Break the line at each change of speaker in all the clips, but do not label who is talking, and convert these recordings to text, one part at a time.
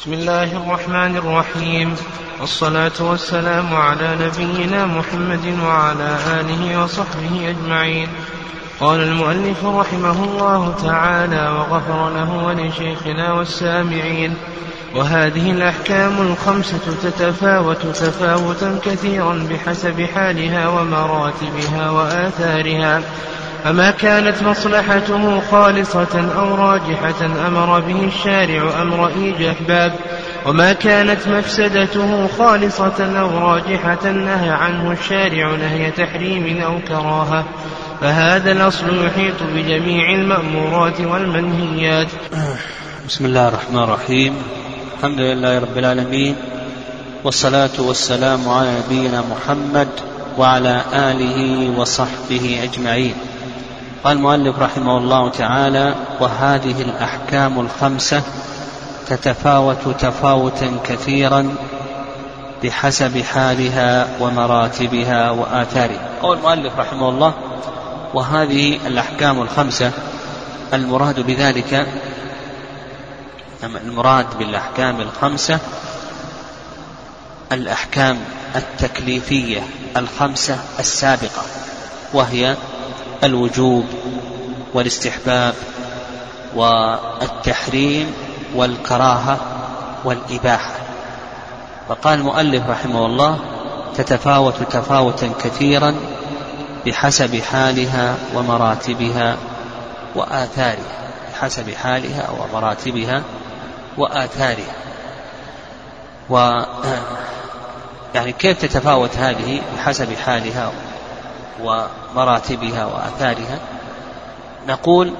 بسم الله الرحمن الرحيم. والصلاة والسلام على نبينا محمد وعلى آله وصحبه أجمعين. قال المؤلف رحمه الله تعالى وغفر له ولشيخنا والسامعين وهذه الأحكام الخمسة تتفاوت تفاوتا كثيرا بحسب حالها ومراتبها وآثارها. فما كانت مصلحته خالصة أو راجحة أمر به الشارع أمر إيجاب وما كانت مفسدته خالصة أو راجحة نهى عنه الشارع نهي تحريم أو كراهة. فهذا الأصل يحيط بجميع المأمورات والمنهيات.
بسم الله الرحمن الرحيم. الحمد لله رب العالمين. والصلاة والسلام على نبينا محمد وعلى آله وصحبه أجمعين. قال المؤلف رحمه الله تعالى وهذه الأحكام الخمسة تتفاوت تفاوتا كثيرا بحسب حالها ومراتبها وآثارها. قول المؤلف رحمه الله وهذه الأحكام الخمسة المراد بذلك المراد بالأحكام الخمسة الأحكام التكليفية الخمسة السابقة وهي الوجوب والاستحباب والتحريم والكراهة والإباحة. وقال المؤلف رحمه الله تتفاوت تفاوتا كثيرا بحسب حالها ومراتبها وآثارها بحسب حالها ومراتبها وآثارها. و يعني كيف تتفاوت هذه بحسب حالها ومراتبها وآثارها نقول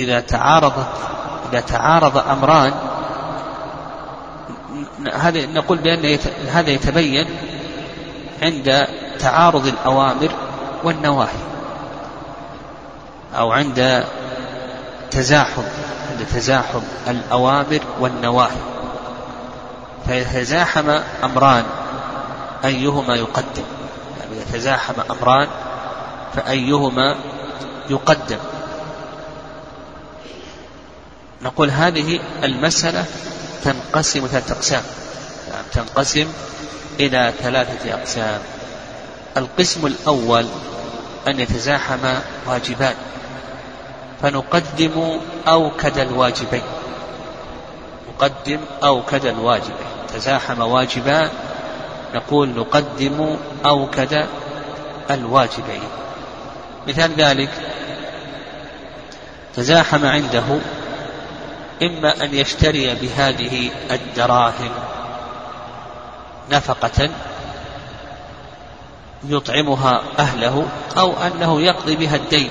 إذا تعارضت إذا تعارض أمران هذا نقول بأن هذا يتبين عند تعارض الأوامر والنواهي أو عند تزاحم عند تزاحم الأوامر والنواهي. فإذا تزاحم أمران أيهما يقدم. يعني إذا تزاحم أمران فأيهما يقدم. نقول هذه المسألة تنقسم ثلاثة أقسام. يعني تنقسم إلى ثلاثة أقسام. القسم الأول أن يتزاحم واجبان. فنقدم أوكد الواجبين. نقدم أوكد الواجبين. تزاحم واجبان نقول نقدم أوكد الواجبين. مثال ذلك تزاحم عنده إما أن يشتري بهذه الدراهم نفقة يطعمها أهله أو أنه يقضي بها الدين.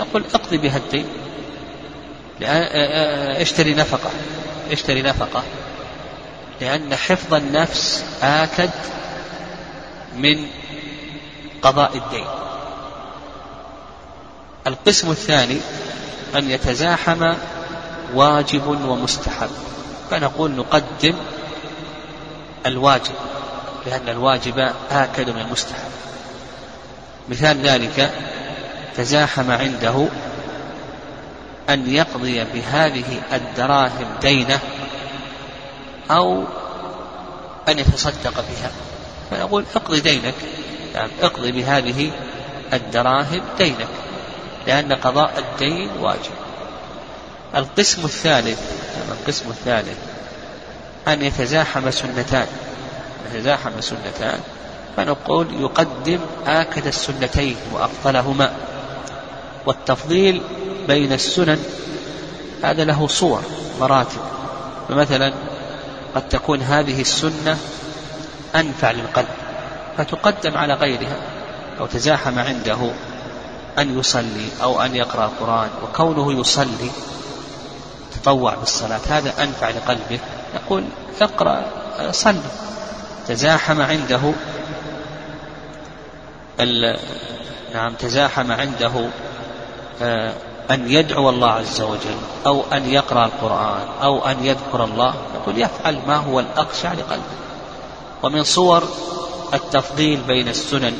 نقول اقضي بها الدين. اشتري نفقة اشتري نفقة. لأن حفظ النفس آكد من قضاء الدين. القسم الثاني أن يتزاحم واجب ومستحب. فنقول نقدم الواجب لأن الواجب آكد من المستحب. مثال ذلك تزاحم عنده أن يقضي بهذه الدراهم دينه أو أن يتصدق بها. فنقول اقضي دينك. يعني اقضي بهذه الدراهم دينك لأن قضاء الدين واجب. القسم الثالث القسم الثالث أن يتزاحم سنتان. يتزاحم سنتان فنقول يقدم آكد السنتين وأفضلهما. والتفضيل بين السنن هذا له صور مراتب. فمثلا قد تكون هذه السنة أنفع للقلب فتقدم على غيرها أو تزاحم عنده أن يصلي أو أن يقرأ القرآن وكونه يصلي تطوع بالصلاة هذا أنفع لقلبه. يقول اقرأ صلي. تزاحم عنده نعم تزاحم عنده آه، أن يدعو الله عز وجل أو أن يقرأ القرآن أو أن يذكر الله يقول يفعل ما هو الأخشع لقلبه. ومن صور التفضيل بين السنن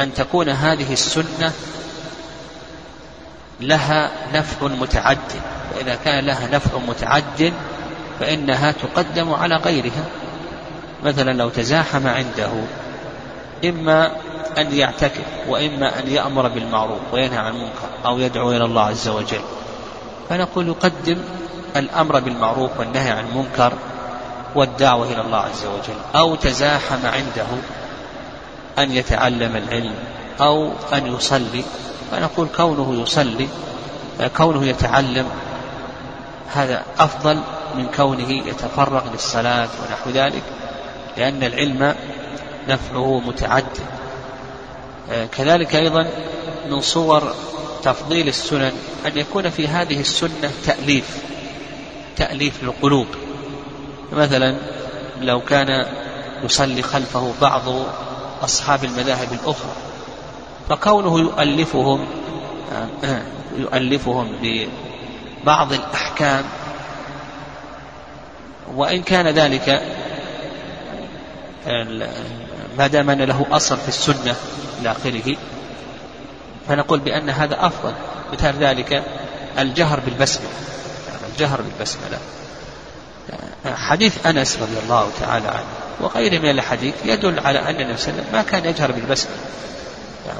أن تكون هذه السنة لها نفع متعدد إذا كان لها نفع متعد فإنها تقدم على غيرها. مثلا لو تزاحم عنده إما أن يعتكف وإما أن يأمر بالمعروف وينهى عن المنكر أو يدعو إلى الله عز وجل. فنقول يقدم الأمر بالمعروف والنهي عن المنكر والدعوة إلى الله عز وجل أو تزاحم عنده أن يتعلم العلم أو أن يصلي. فنقول كونه يصلي كونه يتعلم هذا أفضل من كونه يتفرغ للصلاة ونحو ذلك لأن العلم نفعه متعدد. كذلك أيضا من صور تفضيل السنن أن يكون في هذه السنة تأليف تأليف للقلوب مثلا لو كان يصلي خلفه بعض أصحاب المذاهب الأخرى فكونه يؤلفهم يؤلفهم ببعض الأحكام وإن كان ذلك ما دام أن له أصل في السنة إلى آخره فنقول بأن هذا أفضل. مثال ذلك الجهر بالبسملة. الجهر بالبسملة. حديث أنس رضي الله تعالى عنه وغيره من الحديث يدل على أن النبي صلى الله عليه وسلم ما كان يجهر بالبسملة.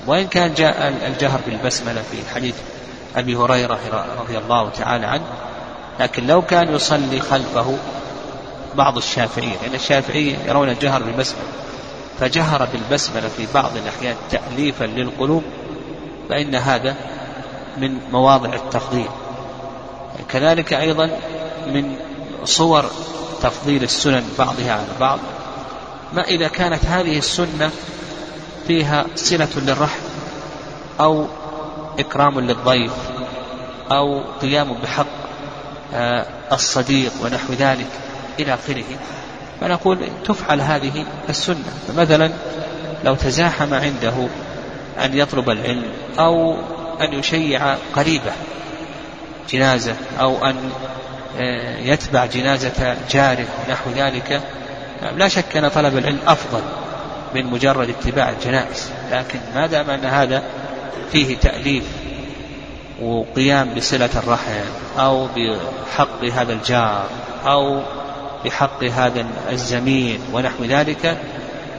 وإن كان جاء الجهر بالبسملة في حديث أبي هريرة رضي الله تعالى عنه لكن لو كان يصلي خلفه بعض الشافعية لأن الشافعية يرون الجهر بالبسملة. فجهر بالبسملة في بعض الأحيان تأليفا للقلوب فإن هذا من مواضع التفضيل. كذلك أيضا من صور تفضيل السنن بعضها على بعض. ما إذا كانت هذه السنة فيها صلة للرحم أو إكرام للضيف أو قيام بحق آه، الصديق ونحو ذلك إلى آخره فنقول تفعل هذه السنة. فمثلا لو تزاحم عنده أن يطلب العلم أو أن يشيع قريبة جنازة أو أن آه، يتبع جنازة جاره نحو ذلك لا شك أن طلب العلم أفضل من مجرد اتباع الجنائز. لكن ما دام أن هذا فيه تأليف وقيام بصلة الرحم أو بحق هذا الجار أو بحق هذا الزميل ونحو ذلك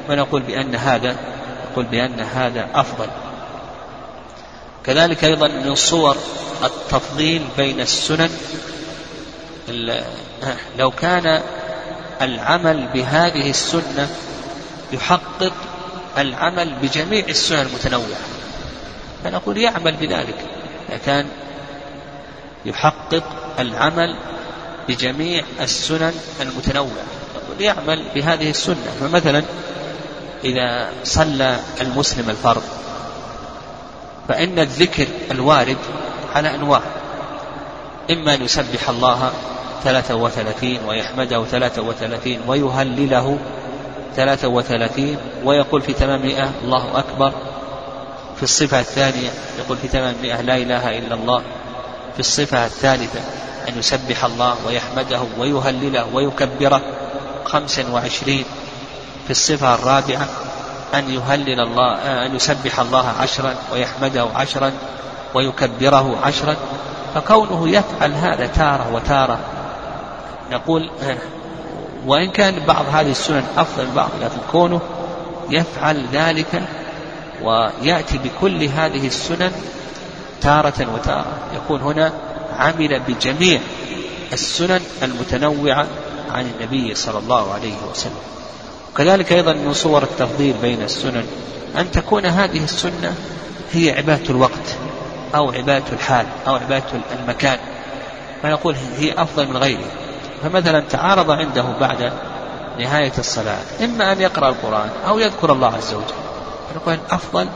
فنقول بأن هذا نقول بأن هذا أفضل. كذلك أيضا من صور التفضيل بين السنن لو كان العمل بهذه السنة يحقق العمل بجميع السنن المتنوعة. فنقول يعمل بذلك إذا كان يحقق العمل بجميع السنن المتنوعة نقول يعمل بهذه السنة. فمثلا إذا صلى المسلم الفرض فإن الذكر الوارد على أنواع إما أن يسبح الله ثلاثة وثلاثين ويحمده ثلاثة وثلاثين ويهلله ثلاثة وثلاثين ويقول في تمام مئة الله أكبر. في الصفة الثانية يقول في تمام مئة لا إله إلا الله. في الصفة الثالثة أن يسبح الله ويحمده ويهلله ويكبره. خمسا وعشرين في الصفة الرابعة أن يهلل الله أن يسبح الله عشرا ويحمده عشرا ويكبره عشرا. فكونه يفعل هذا تارة وتارة نقول وإن كان بعض هذه السنن أفضل بعض لكن كونه يفعل ذلك ويأتي بكل هذه السنن تارة وتارة. يكون هنا عمل بجميع السنن المتنوعة عن النبي صلى الله عليه وسلم. وكذلك أيضا من صور التفضيل بين السنن أن تكون هذه السنة هي عبادة الوقت أو عبادة الحال أو عبادة المكان. فنقول هي أفضل من غيرها فمثلا تعارض عنده بعد نهاية الصلاة إما أن يقرأ القرآن أو يذكر الله عز وجل. فنقول الأفضل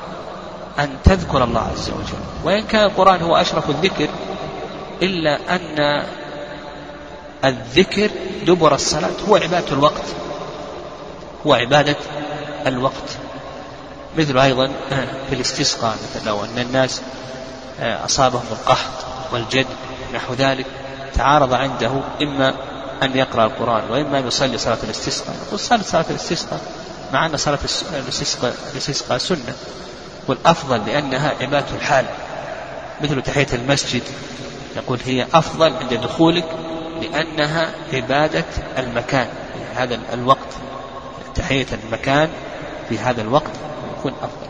أن تذكر الله عز وجل. وإن كان القرآن هو أشرف الذكر إلا أن الذكر دبر الصلاة. هو عبادة الوقت. هو عبادة الوقت. مثل أيضا في الاستسقاء مثل لو أن الناس أصابهم القحط والجد نحو ذلك تعارض عنده إما أن يقرأ القرآن وإما أن يصلي صلاة الاستسقاء. يقول صلاة الاستسقاء مع أن صلاة الاستسقاء, الاستسقاء سنة. والأفضل لأنها عبادة الحال مثل تحية المسجد نقول هي أفضل عند دخولك لأنها عبادة المكان. في هذا الوقت تحية المكان في هذا الوقت يكون أفضل.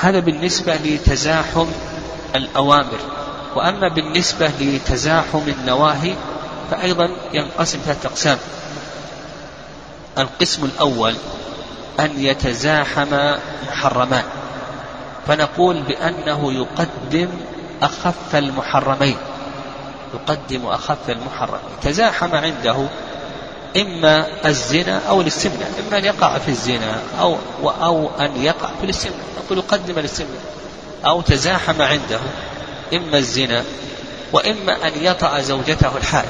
هذا بالنسبة لتزاحم الأوامر. وأما بالنسبة لتزاحم النواهي فأيضا ينقسم ثلاثة أقسام. القسم الأول أن يتزاحم محرمان فنقول بأنه يقدم أخف المحرمين يقدم أخف المحرمين. تزاحم عنده إما الزنا أو الاستمناء إما أن يقع في الزنا أو أو أن يقع في الاستمناء. نقول يقدم الاستمناء. أو تزاحم عنده إما الزنا وإما أن يطأ زوجته الحائل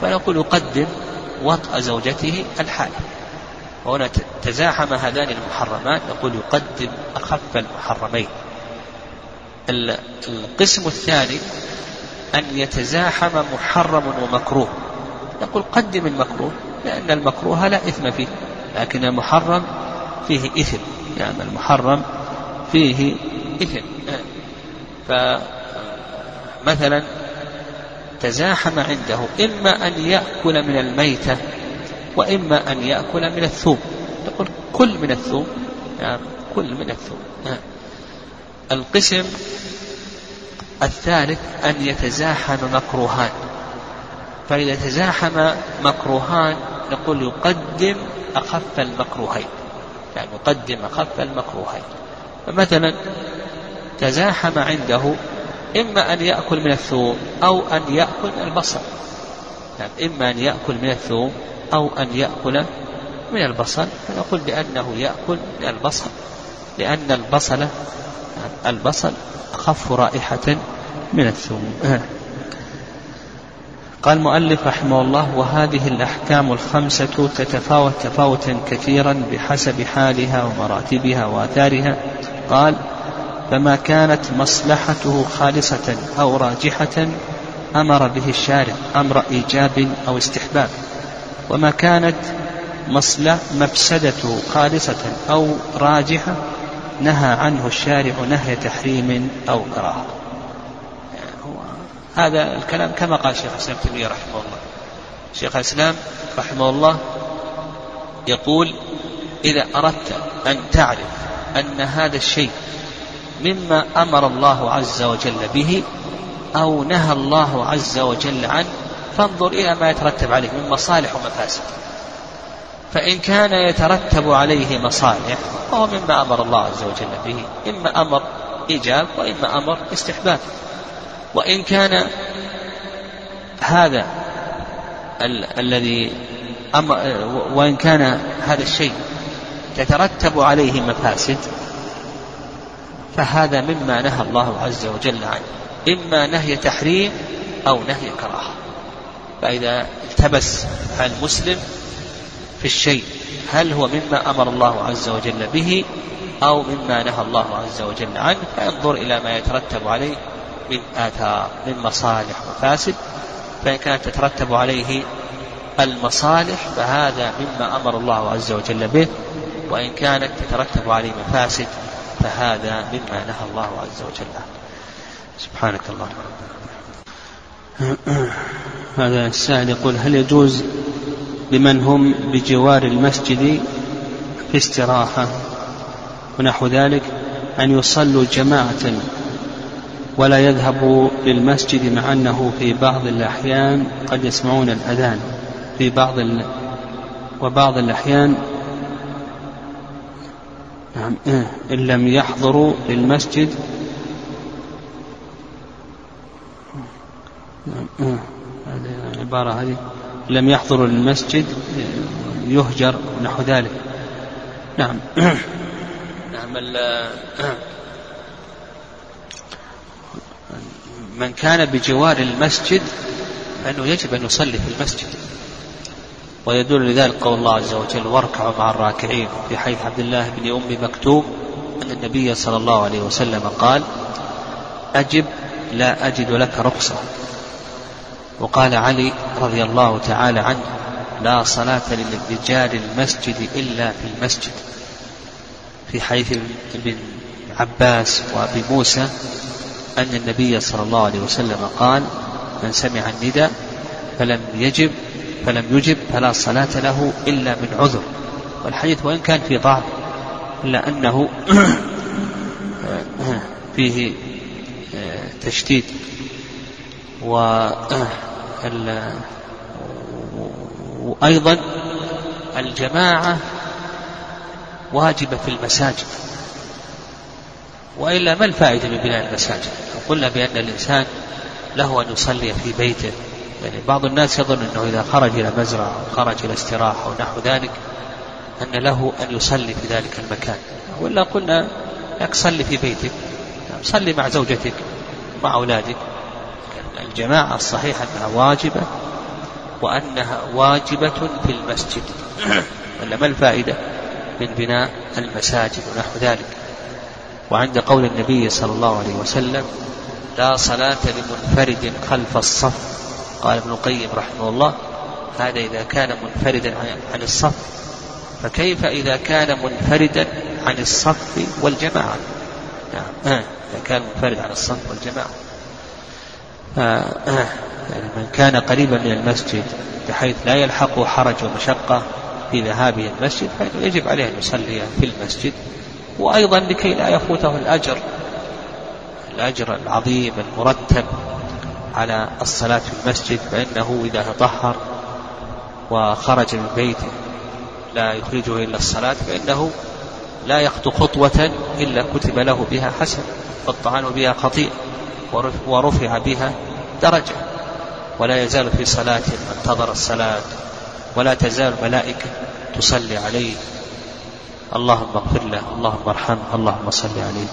فنقول يقدم وطأ زوجته الحائل وهنا تزاحم هذان المحرمان نقول يقدم أخف المحرمين. القسم الثاني أن يتزاحم محرم ومكروه. نقول قدم المكروه لأن المكروه لا إثم فيه لكن المحرم فيه إثم يعني المحرم فيه إثم. فمثلا تزاحم عنده إما أن يأكل من الميتة وإما أن يأكل من الثوم. نقول كل من الثوم يعني كل من الثوم. القسم الثالث أن يتزاحم مكروهان. فإذا تزاحم مكروهان نقول يقدم أخف المكروهين. يعني يقدم أخف المكروهين. فمثلا تزاحم عنده إما أن يأكل من الثوم أو أن يأكل من البصل. يعني إما أن يأكل من الثوم أو أن يأكل من البصل. فنقول بأنه يأكل من البصل. لأن البصل البصل أخف رائحة من الثوم. قال المؤلف رحمه الله وهذه الأحكام الخمسة تتفاوت تفاوتا كثيرا بحسب حالها ومراتبها وآثارها. قال فما كانت مصلحته خالصة أو راجحة أمر به الشارع أمر إيجاب أو استحباب. وما كانت مفسدته خالصة أو راجحة نهى عنه الشارع نهي تحريم أو كراهة هذا الكلام كما قال شيخ الإسلام تيمية رحمه الله. شيخ الإسلام رحمه الله يقول إذا أردت أن تعرف أن هذا الشيء مما أمر الله عز وجل به أو نهى الله عز وجل عنه فانظر إلى ما يترتب عليه من مصالح ومفاسد. فإن كان يترتب عليه مصالح فهو مما أمر الله عز وجل به. إما أمر إيجاب وإما أمر استحباب. وإن كان هذا ال- الذي أمر وإن كان هذا الشيء تترتب عليه مفاسد فهذا مما نهى الله عز وجل عنه. إما نهي تحريم أو نهي كراهة. فإذا التبس المسلم في الشيء هل هو مما أمر الله عز وجل به أو مما نهى الله عز وجل عنه؟ فينظر إلى ما يترتب عليه من آثار من مصالح وفاسد. فإن كانت تترتب عليه المصالح فهذا مما أمر الله عز وجل به. وإن كانت تترتب عليه مفاسد فهذا مما نهى الله عز وجل عنه. سبحانك اللهم.
هذا السائل يقول هل يجوز لمن هم بجوار المسجد في استراحة. ونحو ذلك أن يصلوا جماعة ولا يذهبوا للمسجد مع أنه في بعض الأحيان قد يسمعون الأذان. في بعض ال... وبعض الأحيان نعم إيه، إن لم يحضروا للمسجد نعم إيه، هذه العبارة هذه. لم يحضروا للمسجد يهجر نحو ذلك. نعم.
نعم من كان بجوار المسجد فإنه يجب أن يصلي في المسجد. ويدل لذلك قول الله عز وجل واركعوا مع الراكعين في حيث عبد الله بن أم مكتوم أن النبي صلى الله عليه وسلم قال أجب لا أجد لك رخصة وقال علي رضي الله تعالى عنه لا صلاة للرجال المسجد إلا في المسجد. في حيث ابن عباس وأبي موسى أن النبي صلى الله عليه وسلم قال من سمع النداء فلم يجب فلم يجب فلا صلاة له إلا من عذر والحديث وإن كان في ضعف إلا أنه فيه تشديد. وأيضا الجماعة واجبة في المساجد. وإلا ما الفائدة من بناء المساجد؟ قلنا بأن الإنسان له أن يصلي في بيته يعني بعض الناس يظن أنه إذا خرج إلى مزرعة أو خرج إلى استراحة أو نحو ذلك أن له أن يصلي في ذلك المكان. وإلا قلنا لك صلي في بيتك صلي مع زوجتك مع أولادك. الجماعة الصحيحة أنها واجبة وأنها واجبة في المسجد ولا ما الفائدة من بناء المساجد ونحو ذلك وعند قول النبي صلى الله عليه وسلم لا صلاة لمنفرد خلف الصف قال ابن القيم رحمه الله هذا إذا كان منفردا عن الصف فكيف إذا كان منفردا عن الصف والجماعة نعم. إذا كان منفرد عن الصف والجماعة. يعني من كان قريبا من المسجد بحيث لا يلحقه حرج ومشقة في ذهابه المسجد فإنه يجب عليه أن يصلي في المسجد. وأيضا لكي لا يفوته الأجر الأجر العظيم المرتب على الصلاة في المسجد فإنه إذا تطهر وخرج من بيته لا يخرجه إلا الصلاة فإنه لا يخطو خطوة إلا كتب له بها حسن قطع بها خطيئة. ورفع بها درجة. ولا يزال في صلاة انتظر الصلاة ولا تزال الملائكة تصلي عليه. اللهم اغفر له اللهم ارحمه اللهم صل عليه.